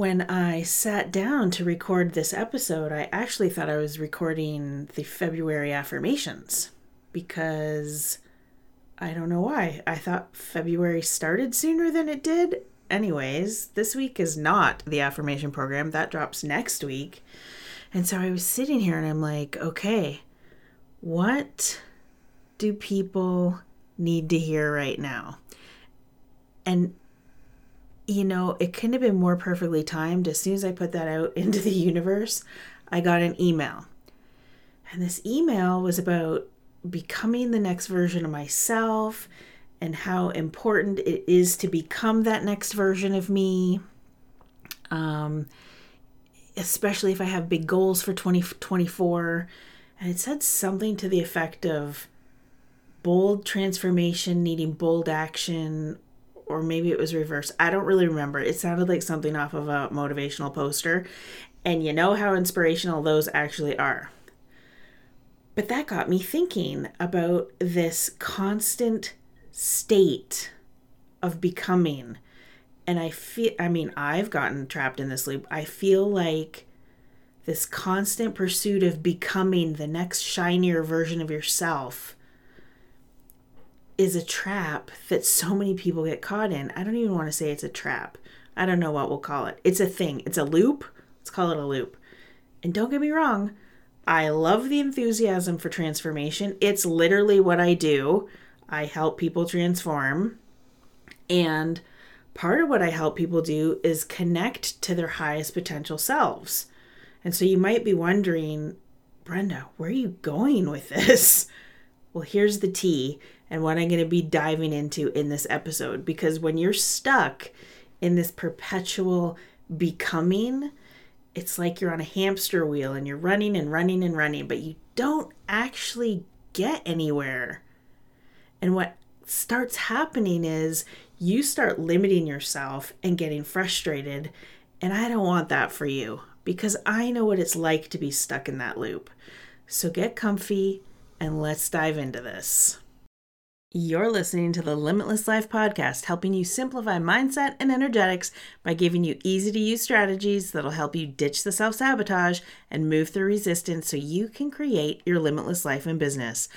When I sat down to record this episode, I actually thought I was recording the February affirmations because I don't know why. I thought February started sooner than it did. Anyways, this week is not the affirmation program. That drops next week. And so I was sitting here and I'm like, okay, what do people need to hear right now? And you know, it couldn't have been more perfectly timed. As soon as I put that out into the universe, I got an email. And this email was about becoming the next version of myself and how important it is to become that next version of me. Um, especially if I have big goals for 2024. And it said something to the effect of bold transformation needing bold action or maybe it was reverse. I don't really remember. It sounded like something off of a motivational poster. And you know how inspirational those actually are. But that got me thinking about this constant state of becoming. And I feel, I mean, I've gotten trapped in this loop. I feel like this constant pursuit of becoming the next shinier version of yourself is a trap that so many people get caught in. I don't even want to say it's a trap. I don't know what we'll call it. It's a thing. It's a loop. Let's call it a loop. And don't get me wrong, I love the enthusiasm for transformation. It's literally what I do. I help people transform. And part of what I help people do is connect to their highest potential selves. And so you might be wondering, Brenna, where are you going with this? Well, here's the tea and what I'm going to be diving into in this episode. Because when you're stuck in this perpetual becoming, it's like you're on a hamster wheel and you're running and running and running, but you don't actually get anywhere. And what starts happening is you start limiting yourself and getting frustrated. And I don't want that for you because I know what it's like to be stuck in that loop. So get comfy and let's dive into this. You're listening to the Limitless Life podcast, helping you simplify mindset and energetics by giving you easy to use strategies that'll help you ditch the self sabotage and move through resistance so you can create your limitless life and business.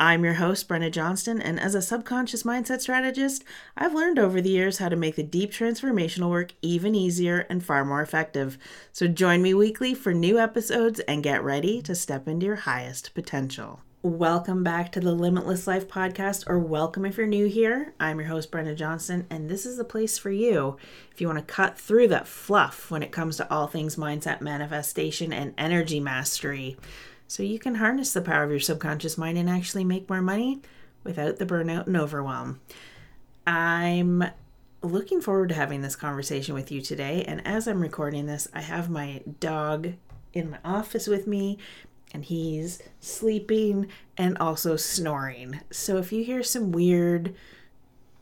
I'm your host, Brenna Johnston, and as a subconscious mindset strategist, I've learned over the years how to make the deep transformational work even easier and far more effective. So join me weekly for new episodes and get ready to step into your highest potential. Welcome back to the Limitless Life podcast, or welcome if you're new here. I'm your host, Brenna Johnston, and this is the place for you if you want to cut through that fluff when it comes to all things mindset, manifestation, and energy mastery so you can harness the power of your subconscious mind and actually make more money without the burnout and overwhelm. I'm looking forward to having this conversation with you today, and as I'm recording this, I have my dog in my office with me and he's sleeping and also snoring. So if you hear some weird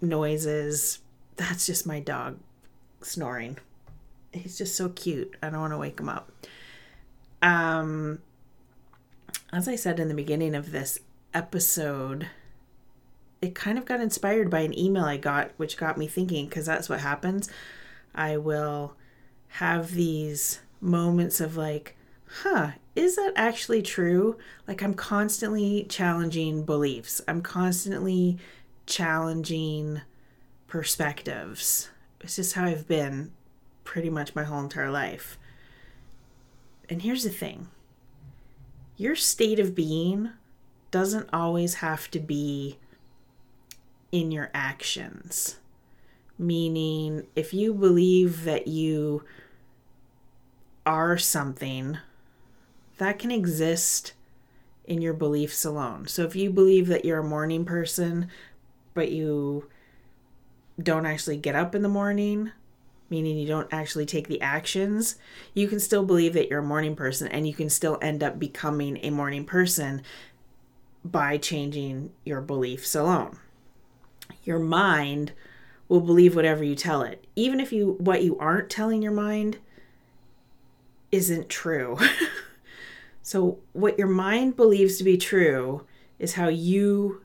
noises, that's just my dog snoring. He's just so cute. I don't want to wake him up. Um as I said in the beginning of this episode, it kind of got inspired by an email I got which got me thinking because that's what happens. I will have these moments of like, huh, is that actually true? Like, I'm constantly challenging beliefs, I'm constantly challenging perspectives. It's just how I've been pretty much my whole entire life. And here's the thing your state of being doesn't always have to be in your actions. Meaning, if you believe that you are something that can exist in your beliefs alone. So if you believe that you're a morning person, but you don't actually get up in the morning, meaning you don't actually take the actions, you can still believe that you're a morning person and you can still end up becoming a morning person by changing your beliefs alone. Your mind will believe whatever you tell it. Even if you what you aren't telling your mind isn't true. So, what your mind believes to be true is how you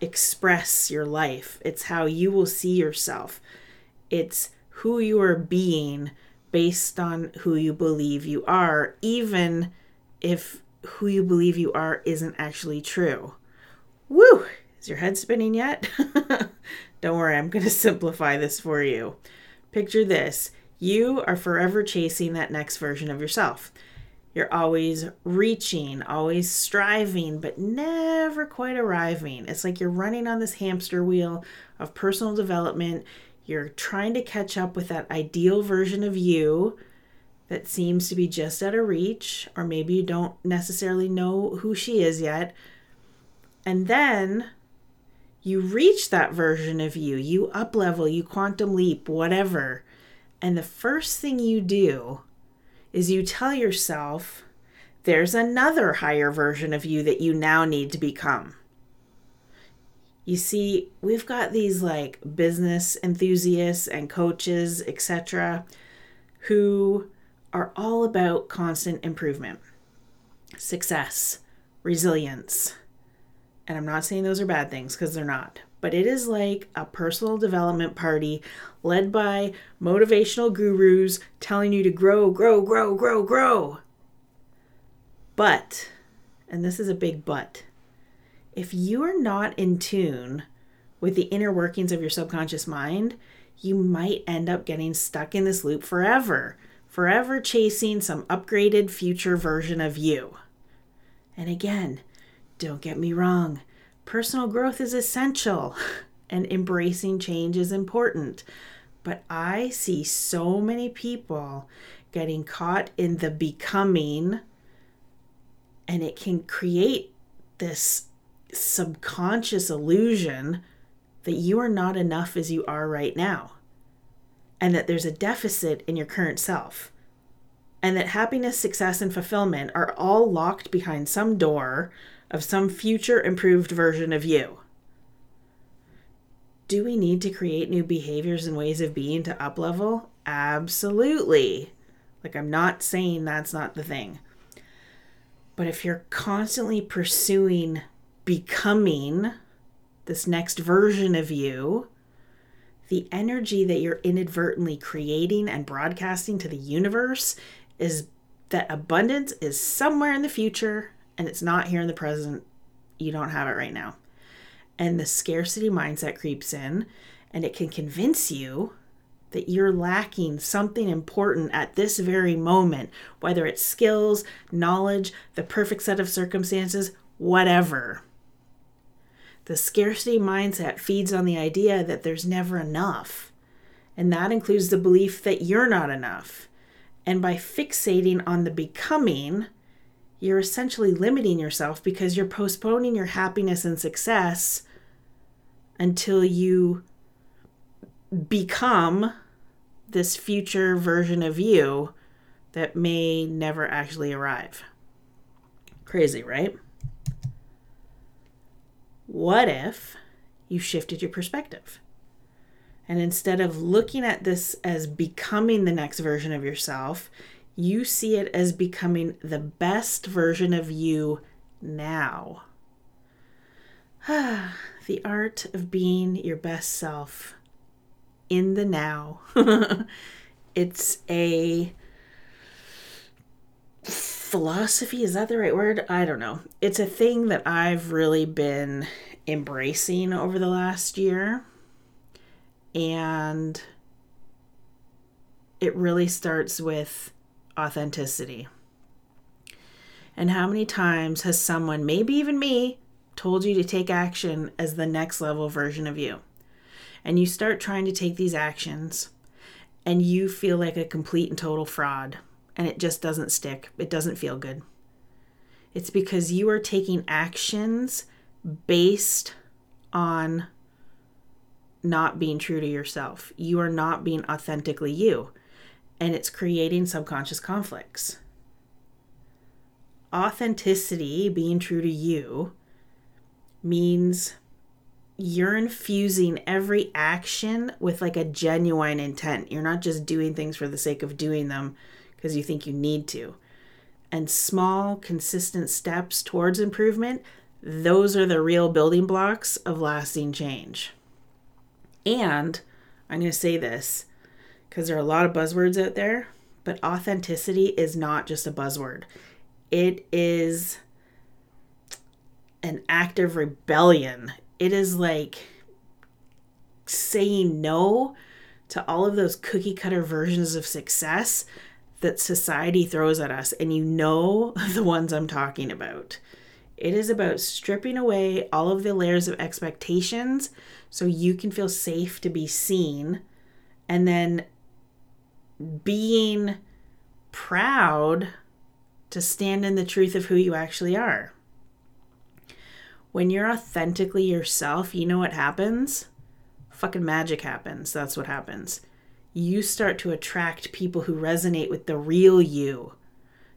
express your life, it's how you will see yourself, it's who you are being based on who you believe you are, even if who you believe you are isn't actually true. Woo! Is your head spinning yet? Don't worry, I'm going to simplify this for you. Picture this you are forever chasing that next version of yourself. You're always reaching, always striving, but never quite arriving. It's like you're running on this hamster wheel of personal development. You're trying to catch up with that ideal version of you that seems to be just out of reach, or maybe you don't necessarily know who she is yet. And then you reach that version of you, you up level, you quantum leap, whatever. And the first thing you do is you tell yourself there's another higher version of you that you now need to become. You see, we've got these like business enthusiasts and coaches, etc., who are all about constant improvement, success, resilience. And I'm not saying those are bad things because they're not but it is like a personal development party led by motivational gurus telling you to grow, grow, grow, grow, grow. But, and this is a big but, if you are not in tune with the inner workings of your subconscious mind, you might end up getting stuck in this loop forever, forever chasing some upgraded future version of you. And again, don't get me wrong, Personal growth is essential and embracing change is important. But I see so many people getting caught in the becoming, and it can create this subconscious illusion that you are not enough as you are right now, and that there's a deficit in your current self, and that happiness, success, and fulfillment are all locked behind some door of some future improved version of you. Do we need to create new behaviors and ways of being to uplevel? Absolutely. Like, I'm not saying that's not the thing. But if you're constantly pursuing becoming this next version of you, the energy that you're inadvertently creating and broadcasting to the universe is that abundance is somewhere in the future and it's not here in the present, you don't have it right now. And the scarcity mindset creeps in and it can convince you that you're lacking something important at this very moment, whether it's skills, knowledge, the perfect set of circumstances, whatever. The scarcity mindset feeds on the idea that there's never enough. And that includes the belief that you're not enough. And by fixating on the becoming, you're essentially limiting yourself because you're postponing your happiness and success until you become this future version of you that may never actually arrive. Crazy, right? What if you shifted your perspective? And instead of looking at this as becoming the next version of yourself, you see it as becoming the best version of you now. the art of being your best self in the now. it's a philosophy, is that the right word? I don't know. It's a thing that I've really been embracing over the last year. And it really starts with authenticity. And how many times has someone, maybe even me, told you to take action as the next level version of you? And you start trying to take these actions and you feel like a complete and total fraud and it just doesn't stick. It doesn't feel good. It's because you are taking actions based on not being true to yourself. You are not being authentically you and it's creating subconscious conflicts. Authenticity, being true to you, means you're infusing every action with like a genuine intent. You're not just doing things for the sake of doing them because you think you need to. And small, consistent steps towards improvement, those are the real building blocks of lasting change. And I'm going to say this because there are a lot of buzzwords out there. but authenticity is not just a buzzword. It is an act of rebellion. It is like saying no to all of those cookie cutter versions of success that society throws at us. And you know the ones I'm talking about. It is about stripping away all of the layers of expectations so you can feel safe to be seen and then being proud to stand in the truth of who you actually are. When you're authentically yourself, you know what happens? Fucking magic happens. That's what happens. You start to attract people who resonate with the real you,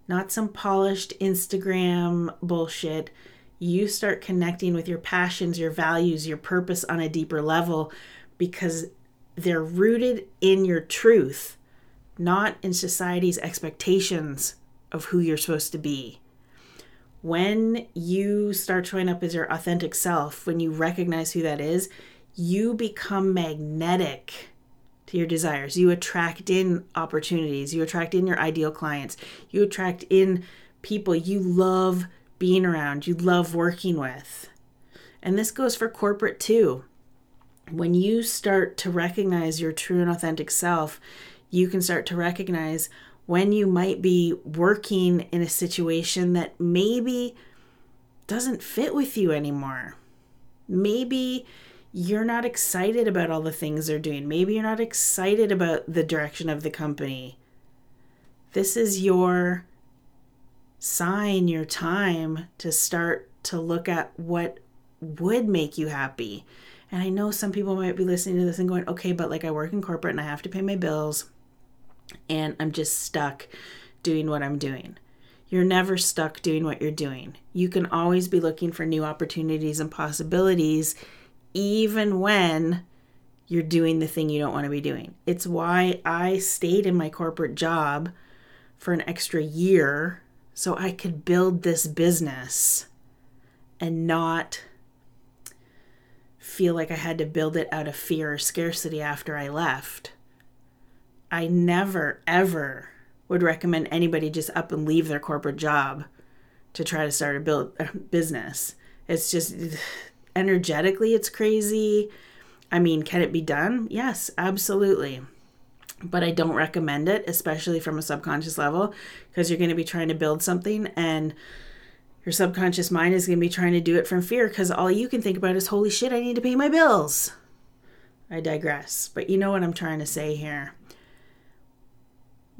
not some polished Instagram bullshit. You start connecting with your passions, your values, your purpose on a deeper level because they're rooted in your truth, not in society's expectations of who you're supposed to be. When you start showing up as your authentic self, when you recognize who that is, you become magnetic to your desires. You attract in opportunities, you attract in your ideal clients, you attract in people you love being around, you love working with. And this goes for corporate too when you start to recognize your true and authentic self, you can start to recognize when you might be working in a situation that maybe doesn't fit with you anymore. Maybe you're not excited about all the things they're doing. Maybe you're not excited about the direction of the company. This is your sign, your time to start to look at what would make you happy and I know some people might be listening to this and going, okay, but like I work in corporate and I have to pay my bills and I'm just stuck doing what I'm doing. You're never stuck doing what you're doing. You can always be looking for new opportunities and possibilities, even when you're doing the thing you don't want to be doing. It's why I stayed in my corporate job for an extra year so I could build this business and not feel like I had to build it out of fear or scarcity after I left. I never, ever would recommend anybody just up and leave their corporate job to try to start a build a business. It's just energetically it's crazy. I mean, can it be done? Yes, absolutely. But I don't recommend it, especially from a subconscious level, because you're going to be trying to build something and your subconscious mind is going to be trying to do it from fear because all you can think about is, holy shit, I need to pay my bills. I digress. But you know what I'm trying to say here.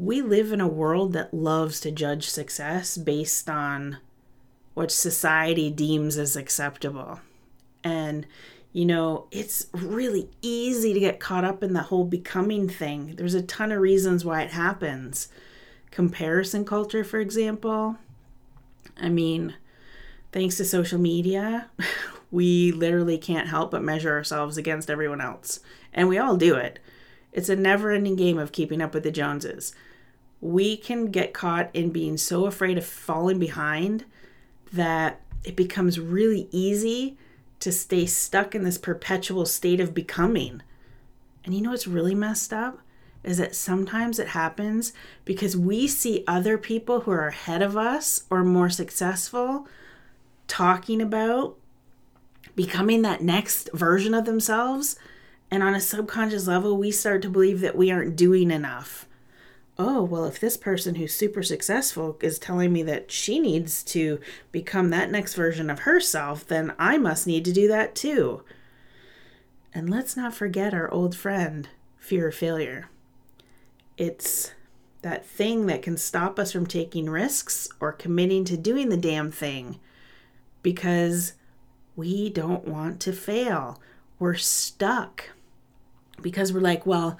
We live in a world that loves to judge success based on what society deems as acceptable. And, you know, it's really easy to get caught up in the whole becoming thing. There's a ton of reasons why it happens. Comparison culture, for example I mean, thanks to social media, we literally can't help but measure ourselves against everyone else. And we all do it. It's a never ending game of keeping up with the Joneses. We can get caught in being so afraid of falling behind that it becomes really easy to stay stuck in this perpetual state of becoming. And you know what's really messed up? is that sometimes it happens because we see other people who are ahead of us or more successful talking about becoming that next version of themselves. And on a subconscious level, we start to believe that we aren't doing enough. Oh, well, if this person who's super successful is telling me that she needs to become that next version of herself, then I must need to do that too. And let's not forget our old friend, fear of failure. It's that thing that can stop us from taking risks or committing to doing the damn thing because we don't want to fail. We're stuck because we're like, well,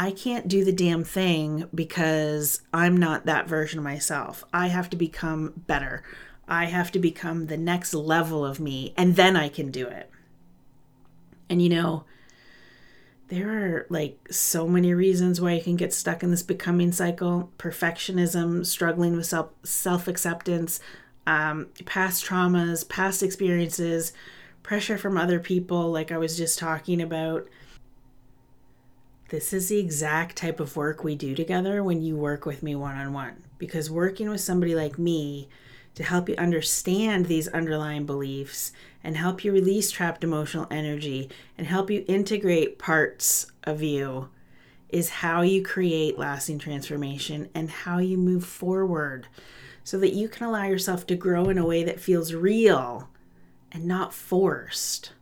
I can't do the damn thing because I'm not that version of myself. I have to become better. I have to become the next level of me, and then I can do it. And you know, there are like so many reasons why you can get stuck in this becoming cycle perfectionism struggling with self self-acceptance um, past traumas past experiences pressure from other people like i was just talking about This is the exact type of work we do together when you work with me one on one. Because working with somebody like me to help you understand these underlying beliefs and help you release trapped emotional energy and help you integrate parts of you is how you create lasting transformation and how you move forward so that you can allow yourself to grow in a way that feels real and not forced.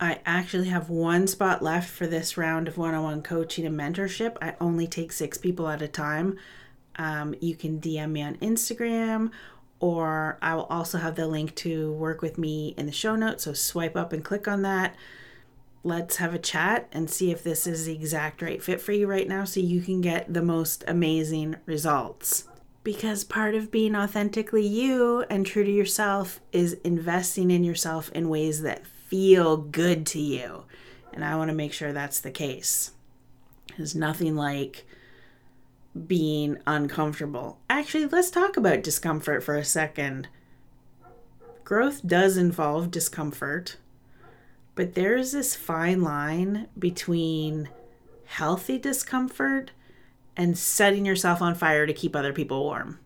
I actually have one spot left for this round of one on one coaching and mentorship. I only take six people at a time. Um, you can DM me on Instagram, or I will also have the link to work with me in the show notes. So swipe up and click on that. Let's have a chat and see if this is the exact right fit for you right now so you can get the most amazing results. Because part of being authentically you and true to yourself is investing in yourself in ways that feel good to you. And I want to make sure that's the case. There's nothing like being uncomfortable. Actually, let's talk about discomfort for a second. Growth does involve discomfort, but there's this fine line between healthy discomfort and setting yourself on fire to keep other people warm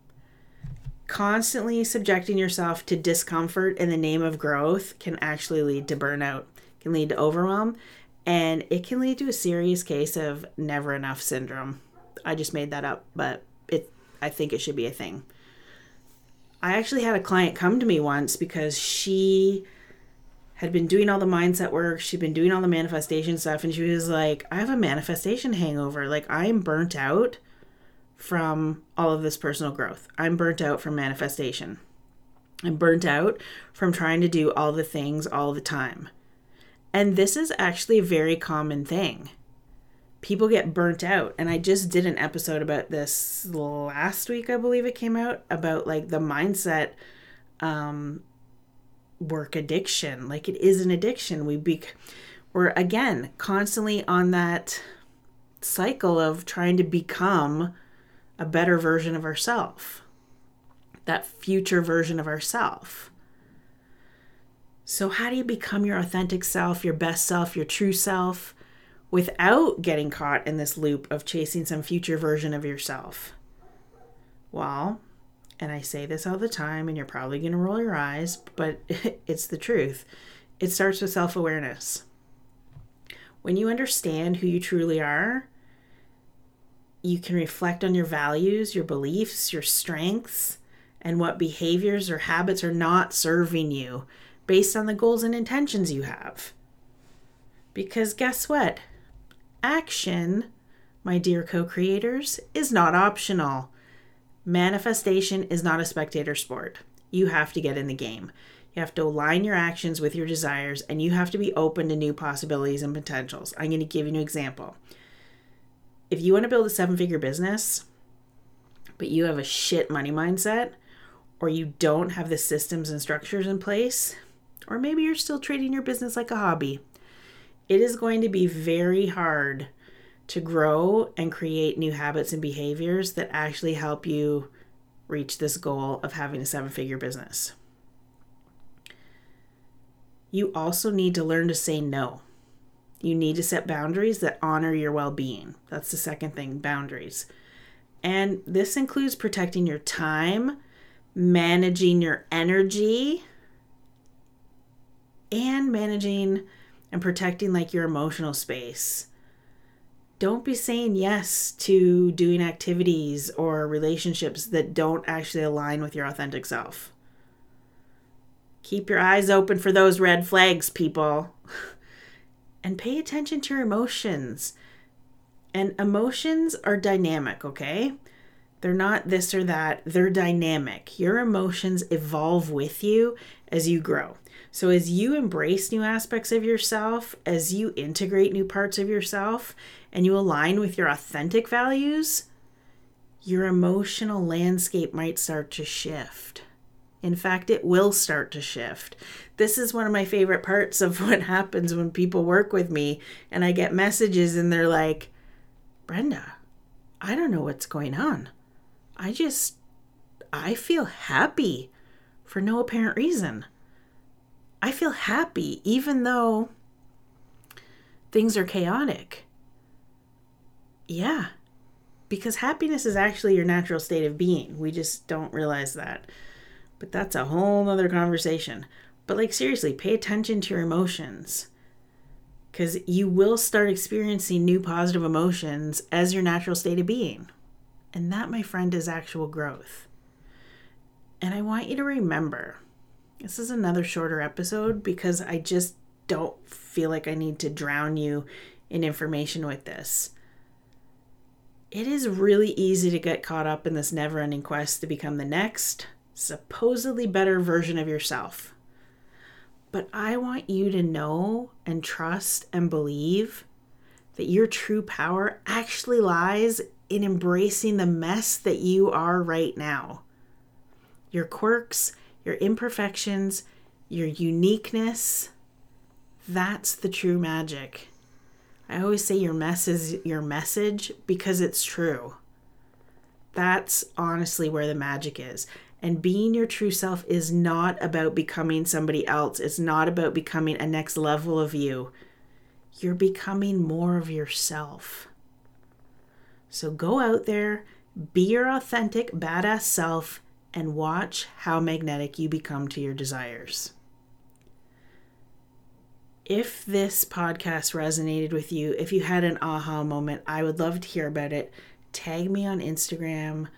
constantly subjecting yourself to discomfort in the name of growth can actually lead to burnout, can lead to overwhelm, and it can lead to a serious case of never enough syndrome. I just made that up, but it I think it should be a thing. I actually had a client come to me once because she had been doing all the mindset work, she'd been doing all the manifestation stuff, and she was like, I have a manifestation hangover. Like, I'm burnt out from all of this personal growth. I'm burnt out from manifestation. I'm burnt out from trying to do all the things all the time. And this is actually a very common thing. People get burnt out. And I just did an episode about this last week, I believe it came out, about like the mindset um, work addiction. Like it is an addiction. We be, we're again constantly on that cycle of trying to become a better version of ourself, that future version of ourself. So, how do you become your authentic self, your best self, your true self, without getting caught in this loop of chasing some future version of yourself? Well, and I say this all the time, and you're probably going to roll your eyes, but it's the truth. It starts with self awareness. When you understand who you truly are, you can reflect on your values, your beliefs, your strengths, and what behaviors or habits are not serving you based on the goals and intentions you have. Because guess what? Action, my dear co creators, is not optional. Manifestation is not a spectator sport. You have to get in the game. You have to align your actions with your desires and you have to be open to new possibilities and potentials. I'm going to give you an example if you want to build a seven figure business, but you have a shit money mindset, or you don't have the systems and structures in place, or maybe you're still treating your business like a hobby, it is going to be very hard to grow and create new habits and behaviors that actually help you reach this goal of having a seven figure business. You also need to learn to say no. You need to set boundaries that honor your well being. That's the second thing boundaries. And this includes protecting your time, managing your energy, and managing and protecting like your emotional space. Don't be saying yes to doing activities or relationships that don't actually align with your authentic self. Keep your eyes open for those red flags, people. and pay attention to your emotions. And emotions are dynamic, okay? They're not this or that, they're dynamic. Your emotions evolve with you as you grow. So, as you embrace new aspects of yourself, as you integrate new parts of yourself, and you align with your authentic values, your emotional landscape might start to shift. In fact, it will start to shift. This is one of my favorite parts of what happens when people work with me and I get messages and they're like, Brenna, I don't know what's going on. I just, I feel happy for no apparent reason. I feel happy even though things are chaotic. Yeah. Because happiness is actually your natural state of being. We just don't realize that. But that's a whole other conversation. But, like, seriously, pay attention to your emotions. Because you will start experiencing new positive emotions as your natural state of being. And that, my friend, is actual growth. And I want you to remember this is another shorter episode because I just don't feel like I need to drown you in information with this. It is really easy to get caught up in this never ending quest to become the next, supposedly better version of yourself. But I want you to know and trust and believe that your true power actually lies in embracing the mess that you are right now. Your quirks, your imperfections, your uniqueness, that's the true magic. I always say your mess is your message because it's true. That's honestly where the magic is. And being your true self is not about becoming somebody else. It's not about becoming a next level of you. You're becoming more of yourself. So go out there, be your authentic, badass self, and watch how magnetic you become to your desires. If this podcast resonated with you, if you had an aha moment, I would love to hear about it. Tag me on Instagram,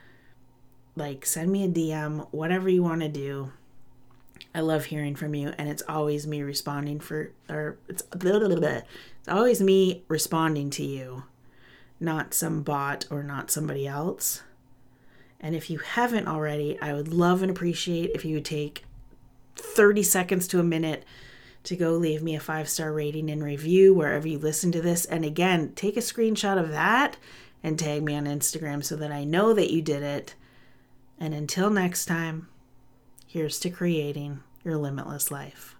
like send me a DM, whatever you want to do. I love hearing from you, and it's always me responding for, or it's blah, blah, blah, it's always me responding to you, not some bot or not somebody else. And if you haven't already, I would love and appreciate if you would take 30 seconds to a minute to go leave me a five star rating and review wherever you listen to this. And again, take a screenshot of that and tag me on Instagram so that I know that you did it. And until next time, here's to creating your limitless life.